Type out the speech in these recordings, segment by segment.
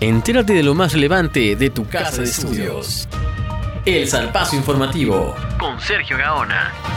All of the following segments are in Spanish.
Entérate de lo más relevante de tu casa de estudios. El Zarpazo Informativo con Sergio Gaona.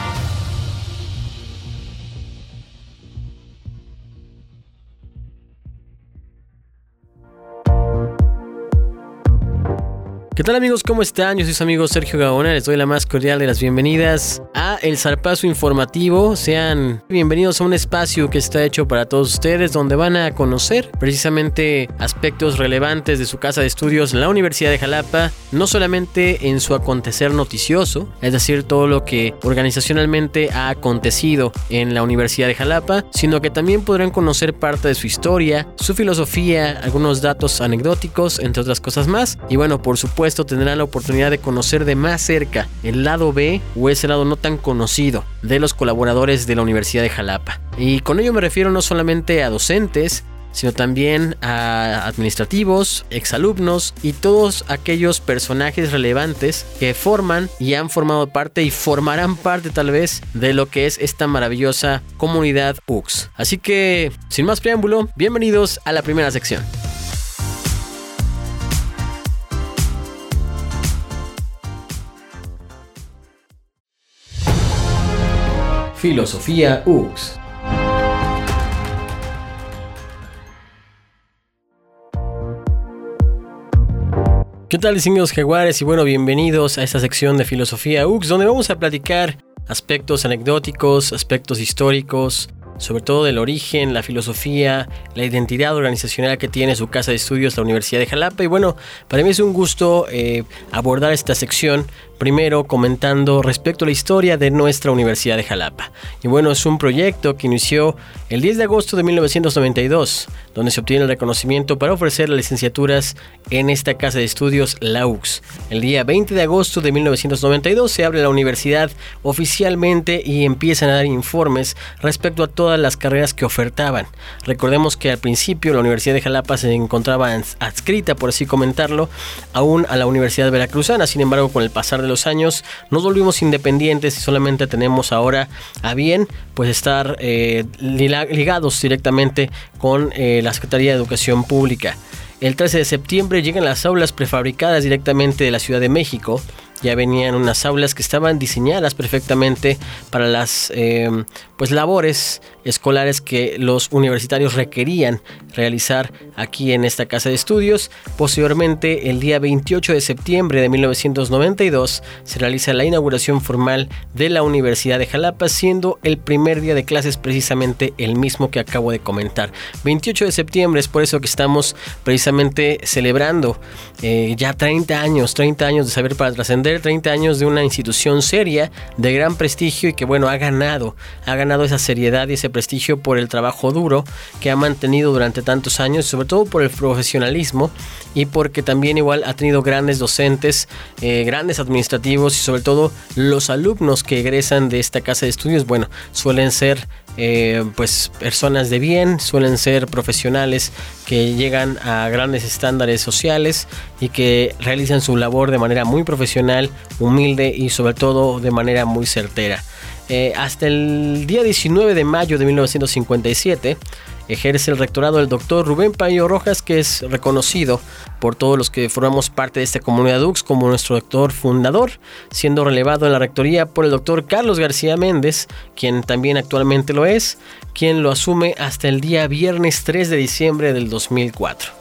¿Qué tal amigos? ¿Cómo están? Yo soy su amigo Sergio Gaona, les doy la más cordial de las bienvenidas a El Zarpazo Informativo. Sean bienvenidos a un espacio que está hecho para todos ustedes donde van a conocer precisamente aspectos relevantes de su casa de estudios, la Universidad de Jalapa, no solamente en su acontecer noticioso, es decir, todo lo que organizacionalmente ha acontecido en la Universidad de Jalapa, sino que también podrán conocer parte de su historia, su filosofía, algunos datos anecdóticos, entre otras cosas más. Y bueno, por supuesto, esto tendrán la oportunidad de conocer de más cerca el lado B o ese lado no tan conocido de los colaboradores de la Universidad de Jalapa. Y con ello me refiero no solamente a docentes, sino también a administrativos, exalumnos y todos aquellos personajes relevantes que forman y han formado parte y formarán parte tal vez de lo que es esta maravillosa comunidad UX. Así que, sin más preámbulo, bienvenidos a la primera sección. Filosofía UX. ¿Qué tal, distinguidos jaguares? Y bueno, bienvenidos a esta sección de Filosofía UX, donde vamos a platicar aspectos anecdóticos, aspectos históricos, sobre todo del origen, la filosofía, la identidad organizacional que tiene su casa de estudios, la Universidad de Jalapa. Y bueno, para mí es un gusto eh, abordar esta sección Primero comentando respecto a la historia de nuestra Universidad de Jalapa. Y bueno, es un proyecto que inició el 10 de agosto de 1992, donde se obtiene el reconocimiento para ofrecer licenciaturas en esta casa de estudios, la UX. El día 20 de agosto de 1992 se abre la universidad oficialmente y empiezan a dar informes respecto a todas las carreras que ofertaban. Recordemos que al principio la Universidad de Jalapa se encontraba adscrita, por así comentarlo, aún a la Universidad Veracruzana. Sin embargo, con el pasar de los años nos volvimos independientes y solamente tenemos ahora a bien pues estar eh, ligados directamente con eh, la Secretaría de Educación Pública. El 13 de septiembre llegan las aulas prefabricadas directamente de la Ciudad de México ya venían unas aulas que estaban diseñadas perfectamente para las em, pues labores escolares que los universitarios requerían realizar aquí en esta casa de estudios. Posteriormente, el día 28 de septiembre de 1992, se realiza la inauguración formal de la Universidad de Jalapa, siendo el primer día de clases precisamente el mismo que acabo de comentar. 28 de septiembre es por eso que estamos precisamente celebrando eh, ya 30 años, 30 años de saber para trascender 30 años de una institución seria, de gran prestigio y que bueno, ha ganado, ha ganado esa seriedad y ese prestigio por el trabajo duro que ha mantenido durante tantos años, sobre todo por el profesionalismo y porque también igual ha tenido grandes docentes, eh, grandes administrativos y sobre todo los alumnos que egresan de esta casa de estudios, bueno, suelen ser eh, pues personas de bien, suelen ser profesionales que llegan a grandes estándares sociales y que realizan su labor de manera muy profesional, humilde y sobre todo de manera muy certera. Eh, hasta el día 19 de mayo de 1957 ejerce el rectorado el doctor Rubén Payo Rojas, que es reconocido por todos los que formamos parte de esta comunidad UX como nuestro doctor fundador, siendo relevado en la rectoría por el doctor Carlos García Méndez, quien también actualmente lo es, quien lo asume hasta el día viernes 3 de diciembre del 2004,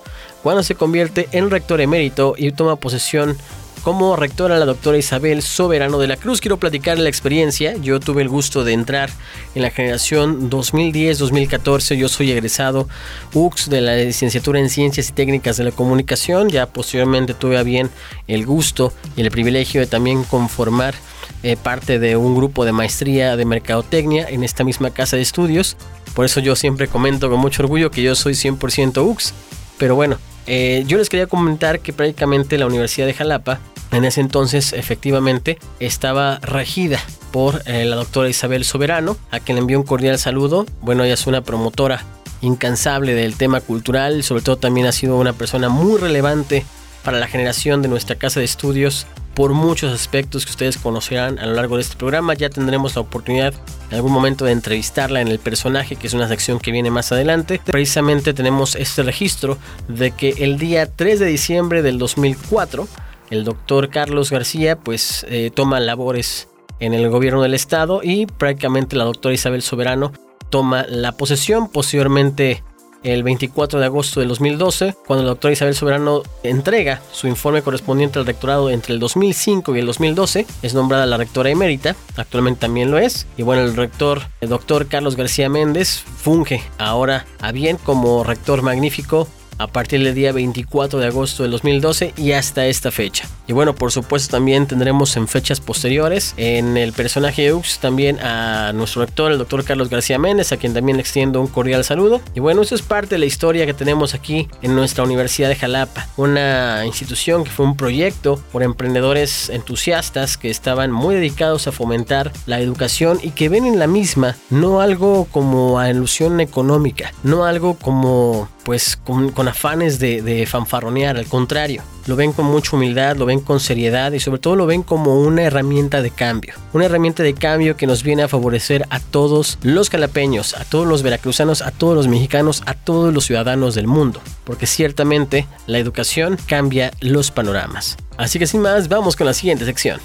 cuando se convierte en rector emérito y toma posesión como rectora la doctora Isabel Soberano de la Cruz. Quiero platicar la experiencia. Yo tuve el gusto de entrar en la generación 2010-2014. Yo soy egresado UX de la licenciatura en Ciencias y Técnicas de la Comunicación. Ya posteriormente tuve a bien el gusto y el privilegio de también conformar eh, parte de un grupo de maestría de mercadotecnia en esta misma casa de estudios. Por eso yo siempre comento con mucho orgullo que yo soy 100% UX. Pero bueno, eh, yo les quería comentar que prácticamente la Universidad de Jalapa en ese entonces efectivamente estaba regida por eh, la doctora Isabel Soberano, a quien le envío un cordial saludo. Bueno, ella es una promotora incansable del tema cultural, sobre todo también ha sido una persona muy relevante para la generación de nuestra casa de estudios por muchos aspectos que ustedes conocerán a lo largo de este programa. Ya tendremos la oportunidad en algún momento de entrevistarla en el personaje, que es una sección que viene más adelante. Precisamente tenemos este registro de que el día 3 de diciembre del 2004, el doctor Carlos García pues eh, toma labores en el gobierno del estado y prácticamente la doctora Isabel Soberano toma la posesión. Posteriormente el 24 de agosto del 2012, cuando la doctora Isabel Soberano entrega su informe correspondiente al rectorado entre el 2005 y el 2012, es nombrada la rectora emérita, actualmente también lo es, y bueno, el rector, el doctor Carlos García Méndez, funge ahora a bien como rector magnífico a partir del día 24 de agosto del 2012 y hasta esta fecha. Y bueno, por supuesto también tendremos en fechas posteriores en el personaje de Ux también a nuestro rector, el doctor Carlos García Méndez, a quien también le extiendo un cordial saludo. Y bueno, eso es parte de la historia que tenemos aquí en nuestra Universidad de Jalapa, una institución que fue un proyecto por emprendedores entusiastas que estaban muy dedicados a fomentar la educación y que ven en la misma no algo como a ilusión económica, no algo como pues con, afanes de, fanfarronear, al contrario, lo ven con mucha humildad, lo ven con seriedad y sobre todo lo ven como una herramienta de cambio, una herramienta de cambio que nos viene a favorecer a todos los calapeños, a todos los veracruzanos, a todos los mexicanos, a todos los ciudadanos del mundo, porque ciertamente la educación cambia los panoramas. Así que sin más, vamos con la siguiente sección.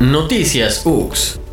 Noticias UX.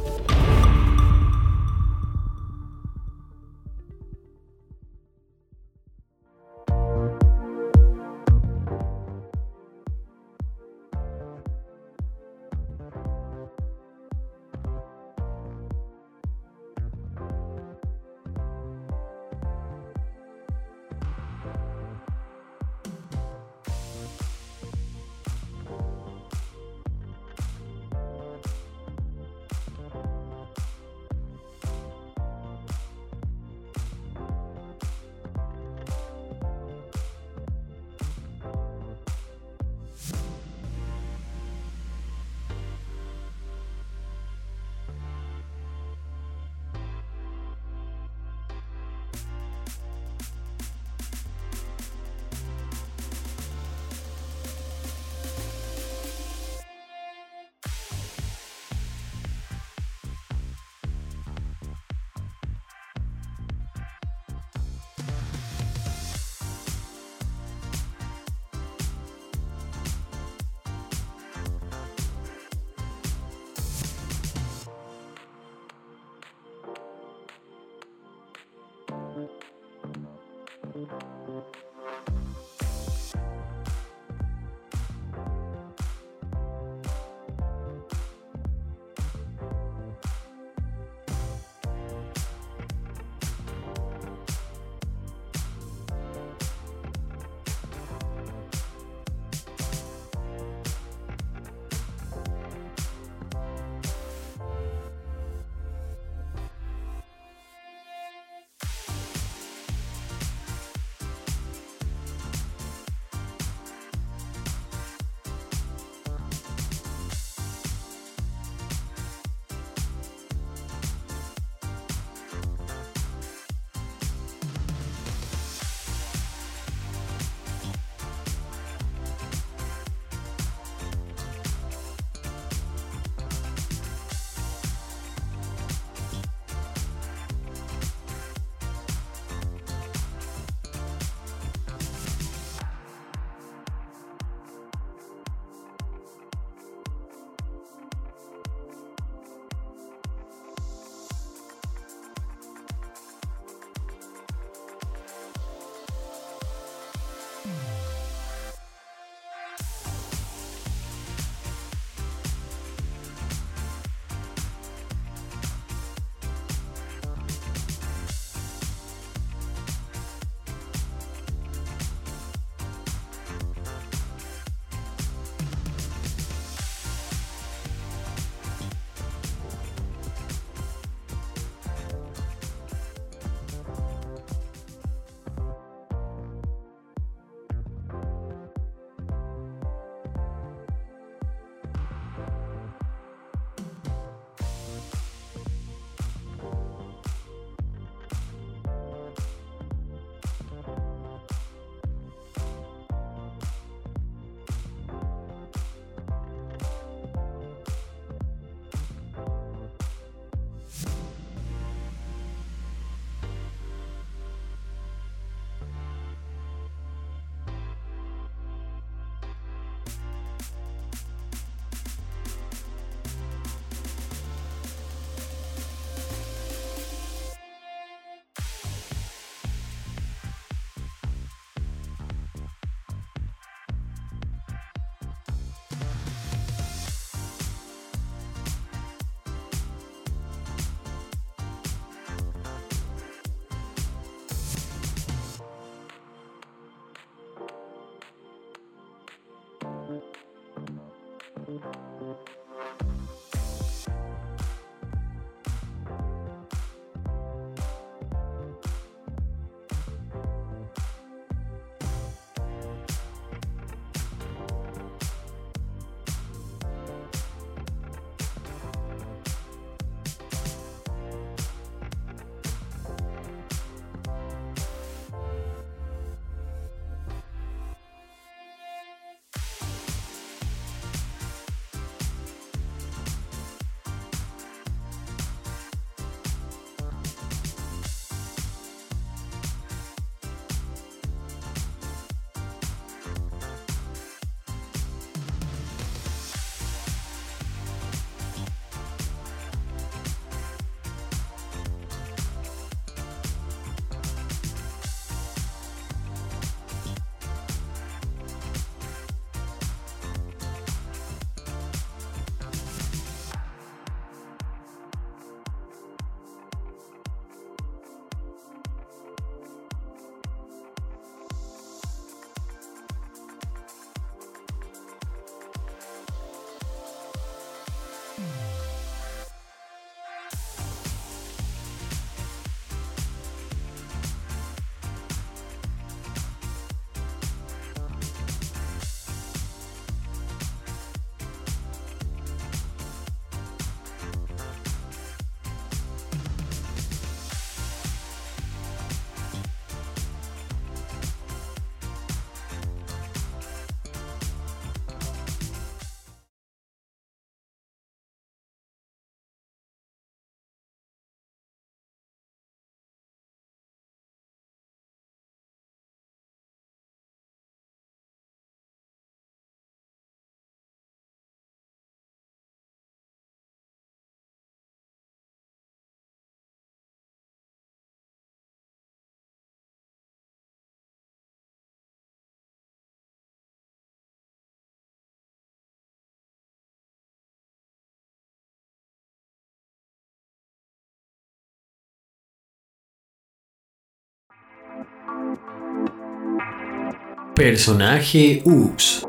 Personaje UX.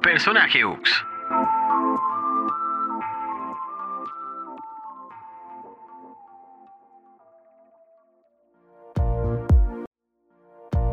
Personaje UX.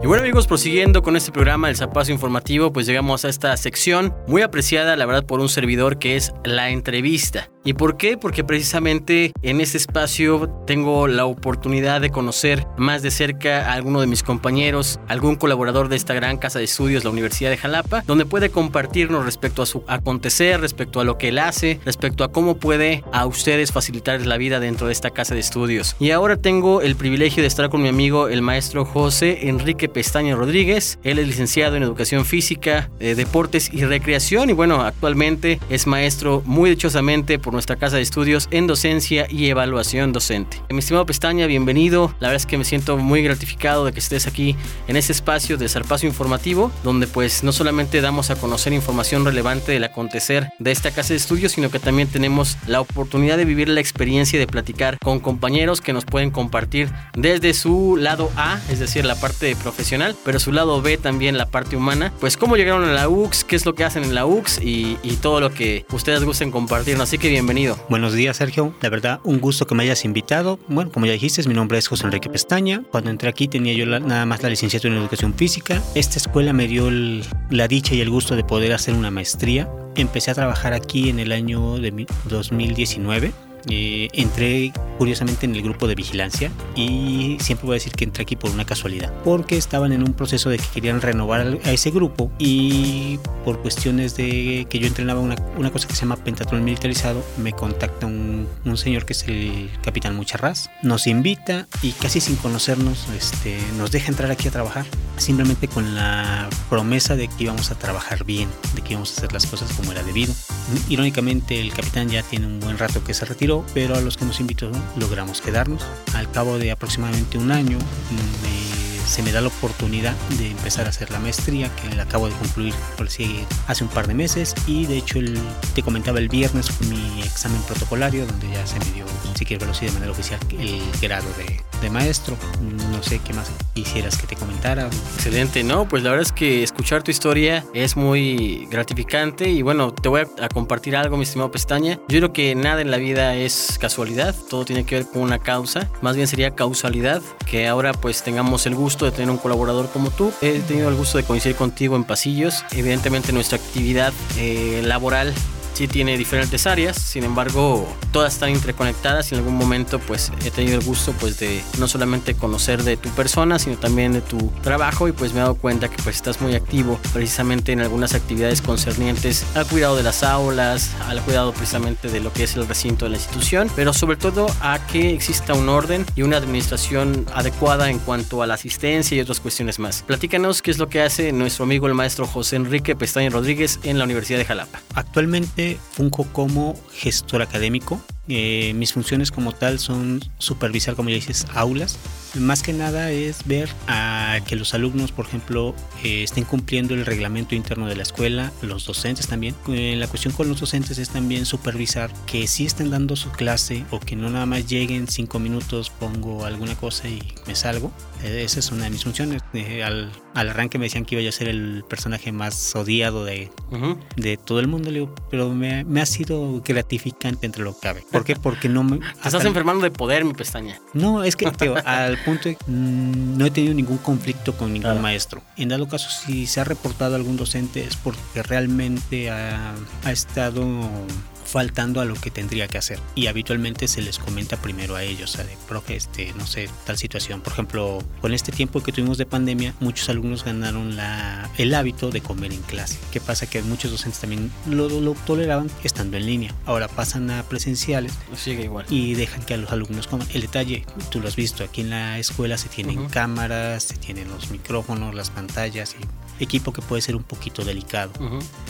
Y bueno amigos, prosiguiendo con este programa El Zapazo Informativo, pues llegamos a esta sección muy apreciada, la verdad, por un servidor que es la entrevista. ¿Y por qué? Porque precisamente en este espacio tengo la oportunidad de conocer más de cerca a alguno de mis compañeros, algún colaborador de esta gran casa de estudios, la Universidad de Jalapa, donde puede compartirnos respecto a su acontecer, respecto a lo que él hace, respecto a cómo puede a ustedes facilitarles la vida dentro de esta casa de estudios. Y ahora tengo el privilegio de estar con mi amigo el maestro José Enrique Pestaña Rodríguez. Él es licenciado en Educación Física, eh, Deportes y Recreación y bueno, actualmente es maestro muy dichosamente por nuestra casa de estudios en docencia y evaluación docente. Mi estimado Pestaña, bienvenido. La verdad es que me siento muy gratificado de que estés aquí en este espacio de Zarpazo Informativo, donde pues no solamente damos a conocer información relevante del acontecer de esta casa de estudios, sino que también tenemos la oportunidad de vivir la experiencia de platicar con compañeros que nos pueden compartir desde su lado A, es decir, la parte profesional, pero su lado B también la parte humana, pues cómo llegaron a la UX, qué es lo que hacen en la UX y, todo lo que ustedes gusten compartir. Así que bienvenido. Buenos días, Sergio. La verdad, un gusto que me hayas invitado. Bueno, como ya dijiste, mi nombre es José Enrique Pestaña. Cuando entré aquí tenía yo nada más la licenciatura en educación física. Esta escuela me dio la dicha y el gusto de poder hacer una maestría. Empecé a trabajar aquí en el año de 2019 eh, entré curiosamente en el grupo de vigilancia y siempre voy a decir que entré aquí por una casualidad, porque estaban en un proceso de que querían renovar a ese grupo y por cuestiones de que yo entrenaba una, una cosa que se llama pentatlón militarizado, me contacta un, un, señor que es el capitán Mucharraz, nos invita y casi sin conocernos este, nos deja entrar aquí a trabajar, simplemente con la promesa de que íbamos a trabajar bien, de que íbamos a hacer las cosas como era debido. Irónicamente el capitán ya tiene un buen rato que se retiró, pero a los que nos invitó logramos quedarnos. Al cabo de aproximadamente un año me se me da la oportunidad de empezar a hacer la maestría, que la acabo de concluir por si hace un par de meses. Y de hecho, el, te comentaba el viernes mi examen protocolario, donde ya se me dio, si quiero verlo de manera oficial, el grado de, de maestro. No sé qué más quisieras que te comentara. Excelente, ¿no? Pues la verdad es que escuchar tu historia es muy gratificante y bueno, te voy a, compartir algo, mi estimado Pestaña. Yo creo que nada en la vida es casualidad, todo tiene que ver con una causa, más bien sería causalidad, que ahora pues tengamos el gusto de tener un colaborador como tú. He tenido el gusto de coincidir contigo en pasillos, evidentemente nuestra actividad eh, laboral sí tiene diferentes áreas, sin embargo, todas están interconectadas y en algún momento pues he tenido el gusto pues de no solamente conocer de tu persona, sino también de tu trabajo y pues me he dado cuenta que pues estás muy activo precisamente en algunas actividades concernientes al cuidado de las aulas, al cuidado precisamente de lo que es el recinto de la institución, pero sobre todo a que exista un orden y una administración adecuada en cuanto a la asistencia y otras cuestiones más. Platícanos qué es lo que hace nuestro amigo el maestro José Enrique Pestaña Rodríguez en la Universidad de Jalapa. Actualmente Funco como gestor académico. Eh, mis funciones como tal son supervisar, como ya dices, aulas. Más que nada es ver a que los alumnos, por ejemplo, eh, estén cumpliendo el reglamento interno de la escuela, los docentes también. Eh, la cuestión con los docentes es también supervisar que sí estén dando su clase o que no nada más lleguen cinco minutos, pongo alguna cosa y me salgo. esa es una de mis funciones. al, al, arranque me decían que iba a ser el personaje más odiado de, de todo el mundo, pero me, me, ha sido gratificante entre lo que cabe. ¿Por qué? Porque no me... estás enfermando de poder, mi pestaña. No, es que al punto de, mm, no he tenido ningún conflicto con ningún maestro. En dado caso, si se ha reportado algún docente es porque realmente ha, ha estado faltando a lo que tendría que hacer. Y habitualmente se les comenta primero a ellos, o sea, de, profe, este, no sé, tal situación. Por ejemplo, con este tiempo que tuvimos de pandemia, muchos alumnos ganaron la, el hábito de comer en clase. ¿Qué pasa? Que muchos docentes también lo, lo toleraban estando en línea. Ahora pasan a presenciales Sigue igual. y dejan que a los alumnos coman. El detalle, tú lo has visto, aquí en la escuela se tienen cámaras, se tienen los micrófonos, las pantallas y equipo que puede ser un poquito delicado.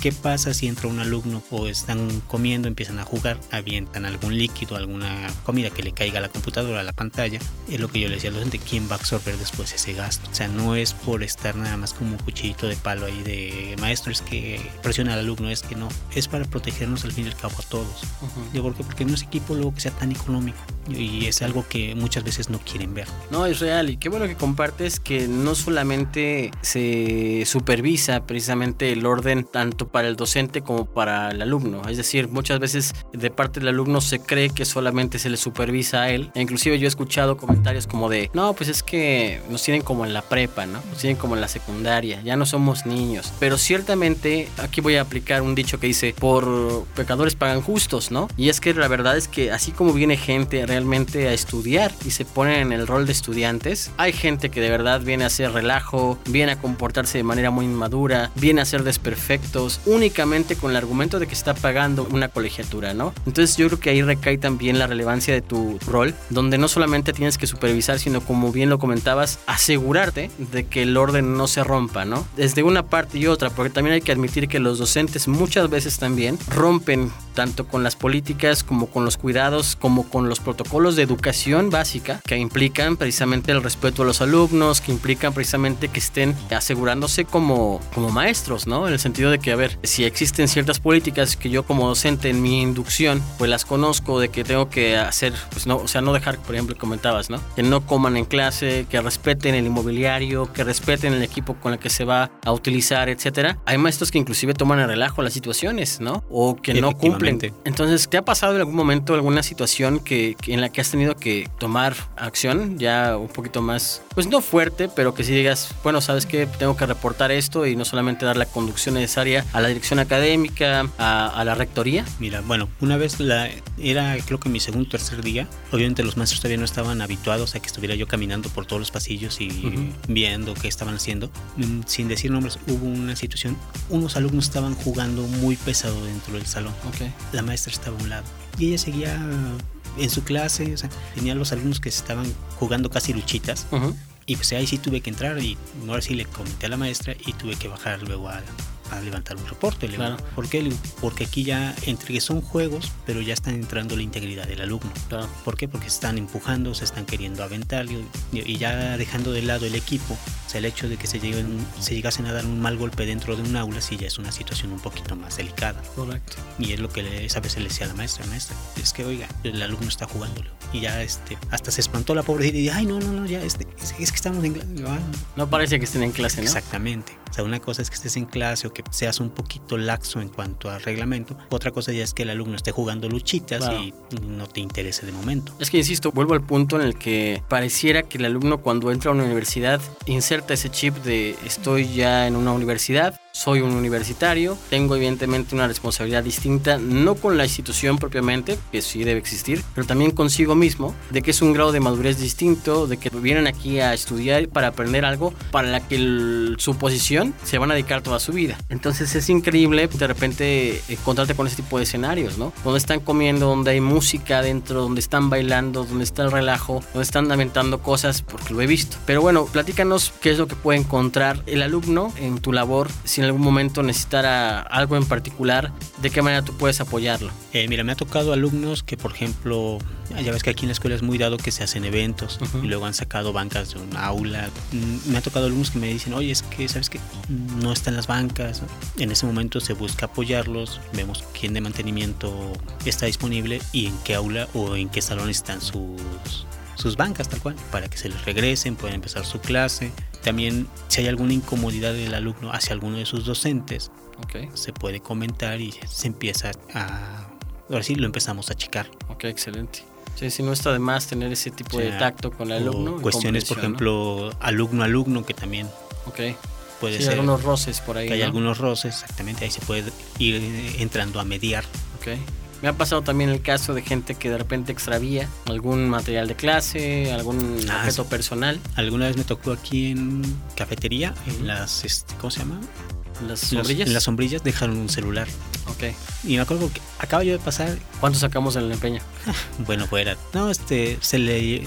¿Qué pasa si entra un alumno o están comiendo, empiezan a jugar, avientan algún líquido, alguna comida que le caiga a la computadora, a la pantalla? Es lo que yo le decía a los docente, ¿quién va a absorber después ese gasto? O sea, no es por estar nada más como un cuchillito de palo ahí de maestro, es que presiona al alumno, es que no, es para protegernos al fin y al cabo a todos. Yo, ¿por qué? Porque no es equipo luego que sea tan económico y es algo que muchas veces no quieren ver. No, es real y qué bueno que compartes que no solamente se supervisa precisamente el orden tanto para el docente como para el alumno. Es decir, muchas veces de parte del alumno se cree que solamente se le supervisa a él. E inclusive yo he escuchado comentarios como de, no, pues es que nos tienen como en la prepa, ¿no? Nos tienen como en la secundaria, ya no somos niños. Pero ciertamente aquí voy a aplicar un dicho que dice, por pecadores pagan justos, ¿no? Y es que la verdad es que así como viene gente realmente a estudiar y se ponen en el rol de estudiantes, hay gente que de verdad viene a hacer relajo, viene a comportarse de manera muy inmadura, viene a ser desperfectos, únicamente con el argumento de que está pagando una colegiatura, ¿no? Entonces yo creo que ahí recae también la relevancia de tu rol, donde no solamente tienes que supervisar, sino como bien lo comentabas, asegurarte de que el orden no se rompa, ¿no? Desde una parte y otra, porque también hay que admitir que los docentes muchas veces también rompen tanto con las políticas como con los cuidados, como con los protocolos de educación básica que implican precisamente el respeto a los alumnos, que implican precisamente que estén asegurándose como, como maestros, ¿no? En el sentido de que, a ver, si existen ciertas políticas que yo como docente en mi inducción, pues las conozco de que tengo que hacer, pues no, o sea, no dejar, por ejemplo, comentabas, ¿no? Que no coman en clase, que respeten el inmobiliario, que respeten el equipo con el que se va a utilizar, etcétera. Hay maestros que inclusive toman en relajo las situaciones, ¿no? O que no cumplen. Entonces, ¿te ha pasado en algún momento alguna situación que, en la que has tenido que tomar acción ya un poquito más, pues no fuerte, pero que si digas, bueno, sabes que tengo que reportar esto y no solamente dar la conducción necesaria a la dirección académica, a, la rectoría? Mira, bueno, una vez la, era creo que mi segundo o tercer día, obviamente los maestros todavía no estaban habituados a que estuviera yo caminando por todos los pasillos y viendo qué estaban haciendo. Mm, sin decir nombres, hubo una situación, unos alumnos estaban jugando muy pesado dentro del salón. Okay. La maestra estaba a un lado y ella seguía en su clase, o sea, tenía los alumnos que estaban jugando casi luchitas. Y pues ahí sí tuve que entrar y ahora sí le comenté a la maestra y tuve que bajar luego a, a levantar un reporte. Claro. ¿Por qué? Porque aquí ya, entre que son juegos, pero ya están entrando la integridad del alumno. Claro. ¿Por qué? Porque se están empujando, se están queriendo aventar y, y ya dejando de lado el equipo. O sea, el hecho de que se, lleguen, se llegasen a dar un mal golpe dentro de un aula, sí ya es una situación un poquito más delicada. Correcto. Y es lo que le- esa vez le decía a la maestra, maestra, es que oiga, el alumno está jugándolo. Y ya este, hasta se espantó la pobre y dice, ay, no, no, no, ya, este, es, es que estamos en clase. "Ah, No parece que estén en clase, ¿no? Exactamente. O sea, una cosa es que estés en clase o que seas un poquito laxo en cuanto al reglamento. Otra cosa ya es que el alumno esté jugando luchitas y no te interese de momento. Es que insisto, vuelvo al punto en el que pareciera que el alumno cuando entra a una universidad inserta ese chip de estoy ya en una universidad, soy un universitario, tengo evidentemente una responsabilidad distinta, no con la institución propiamente, que sí debe existir, pero también consigo mismo, de que es un grado de madurez distinto, de que vienen aquí a estudiar para aprender algo para la que el- su posición se van a dedicar toda su vida. Entonces es increíble de repente encontrarte con ese tipo de escenarios, ¿no? Donde están comiendo, donde hay música dentro, donde están bailando, donde está el relajo, donde están aventando cosas, porque lo he visto. Pero bueno, platícanos qué es lo que puede encontrar el alumno en tu labor, si en algún momento necesitara algo en particular, de qué manera tú puedes apoyarlo. Eh, mira, me ha tocado alumnos que, por ejemplo, ya ves que aquí en la escuela es muy dado que se hacen eventos y luego han sacado bancas de un aula. Mm, Me ha tocado alumnos que me dicen, oye, es que, ¿sabes qué? No están las bancas. En ese momento se busca apoyarlos, vemos quién de mantenimiento está disponible y en qué aula o en qué salón están sus, sus bancas, tal cual, para que se les regresen, puedan empezar su clase. También, si hay alguna incomodidad del alumno hacia alguno de sus docentes, Ok, se puede comentar y se empieza a... Ahora sí, lo empezamos a checar. ok, excelente. Sí, si no está de más tener ese tipo de O sea, tacto con el alumno. cuestiones, por ejemplo, alumno-alumno, que también ¿no? Ok, puede sí, ser algunos roces por ahí. que hay ¿no? algunos roces, exactamente, ahí se puede ir entrando a mediar. Ok. Me ha pasado también el caso de gente que de repente extravía algún material de clase, algún Ah, objeto sí. personal, Alguna vez me tocó aquí en cafetería, en las, este, ¿cómo se llama? las Las- sombrillas. En las sombrillas dejaron un celular. Ok. Y me acuerdo que acabo yo de pasar, ¿Cuánto sacamos en el empeño? bueno, fuera. No, este, se le,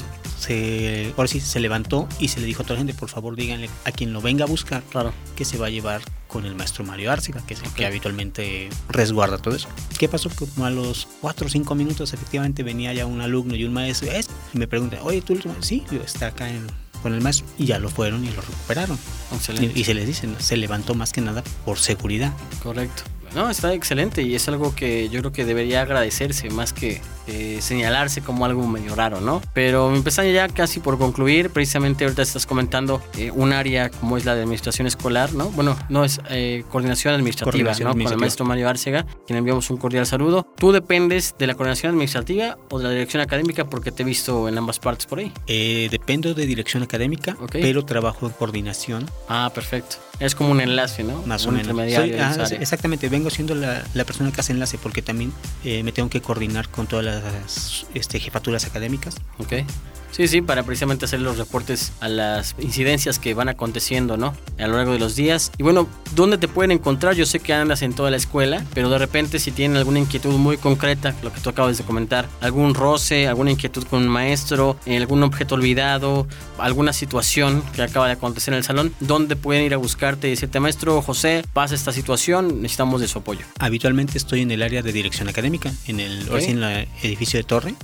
se, ahora sí, se levantó y se le dijo a toda la gente, por favor, díganle a quien lo venga a buscar Claro. que se va a llevar con el maestro Mario Árcega, que es el que habitualmente resguarda todo eso. ¿Qué pasó? Que como a los 4 o 5 minutos efectivamente venía ya un alumno y un maestro "Es", y me preguntan, oye, ¿tú? eres el maestro?". Sí, yo está acá en- con el maestro y ya lo fueron y lo recuperaron. Excelente. Y, y se les dice, se levantó más que nada por seguridad. Correcto. No, está excelente y es algo que yo creo que debería agradecerse más que eh, señalarse como algo medio raro, ¿no? Pero empezando ya casi por concluir, precisamente ahorita estás comentando eh, un área como es la de administración escolar, ¿no? Bueno, no es eh, coordinación administrativa, Coordinación ¿no? Con el administrativa. maestro Mario Árcega, quien enviamos un cordial saludo. ¿Tú dependes de la coordinación administrativa o de la dirección académica? Porque te he visto en ambas partes por ahí. Eh, dependo de dirección académica, Ok. pero trabajo en coordinación Ah, perfecto. Es como un enlace, ¿no? más o un menos. intermediario. Soy- ah, exactamente, vengo siendo la, la persona que hace enlace porque también eh, me tengo que coordinar con todas las este, jefaturas académicas. Ok. Sí, sí, para precisamente hacer los reportes a las incidencias que van aconteciendo, ¿no? A lo largo de los días. Y bueno, ¿dónde te pueden encontrar? Yo sé que andas en toda la escuela, pero de repente si tienen alguna inquietud muy concreta, lo que tú acabas de comentar, algún roce, alguna inquietud con un maestro, eh, algún objeto olvidado, alguna situación que acaba de acontecer en el salón, ¿dónde pueden ir a buscarte y decirte, maestro José, pasa esta situación, necesitamos de su apoyo? Habitualmente estoy en el área de dirección académica, en el en el edificio de torre,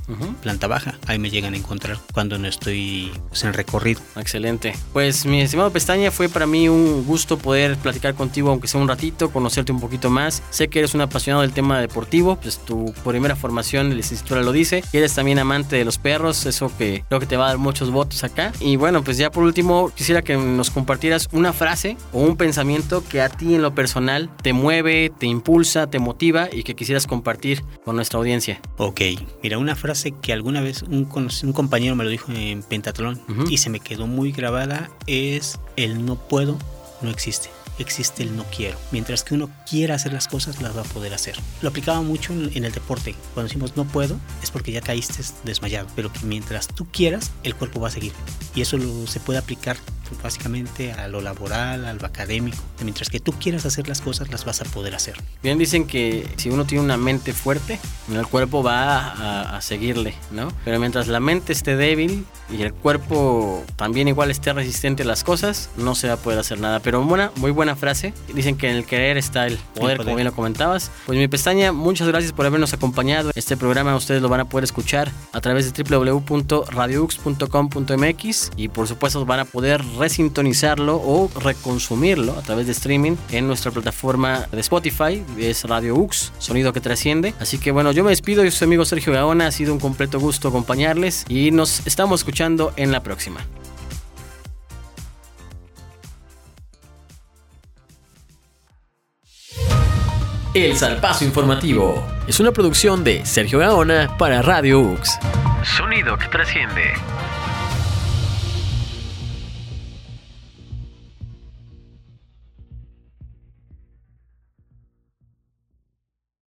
planta baja. Ahí me llegan a encontrar cuando no estoy pues, en recorrido. Excelente. Pues mi estimado Pestaña, fue para mí un gusto poder platicar contigo, aunque sea un ratito, conocerte un poquito más. Sé que eres un apasionado del tema deportivo, pues tu primera formación de licenciatura lo dice. Y eres también amante de los perros, eso que creo que te va a dar muchos votos acá. Y bueno, pues ya por último, quisiera que nos compartieras una frase o un pensamiento que a ti en lo personal te mueve, te impulsa, te motiva y que quisieras compartir con nuestra audiencia. Ok, mira, una frase que alguna vez un, un compañero me lo dijo en pentatlón y se me quedó muy grabada es el no puedo no existe. Existe el no quiero. Mientras que uno quiera hacer las cosas, las va a poder hacer. Lo aplicaba mucho en, el deporte. Cuando decimos no puedo, es porque ya caíste desmayado. Pero que mientras tú quieras, el cuerpo va a seguir. Y eso lo- se puede aplicar básicamente a lo laboral, a lo académico. Mientras que tú quieras hacer las cosas, las vas a poder hacer. Bien dicen que si uno tiene una mente fuerte, el cuerpo va a, a seguirle, ¿no? Pero mientras la mente esté débil y el cuerpo también igual esté resistente a las cosas, no se va a poder hacer nada. Pero buena, muy buena frase. Dicen que en el querer está el poder, como bien lo comentabas. Pues mi pestaña, muchas gracias por habernos acompañado. Este programa ustedes lo van a poder escuchar a través de www.radiux.com.mx y por supuesto van a poder resintonizarlo o reconsumirlo a través de streaming en nuestra plataforma de Spotify, es Radio Ux, sonido que trasciende. Así que bueno, yo me despido, yo soy su amigo Sergio Gaona, ha sido un completo gusto acompañarles y nos estamos escuchando en la próxima. El Salpazo Informativo es una producción de Sergio Gaona para Radio UX. Sonido que trasciende.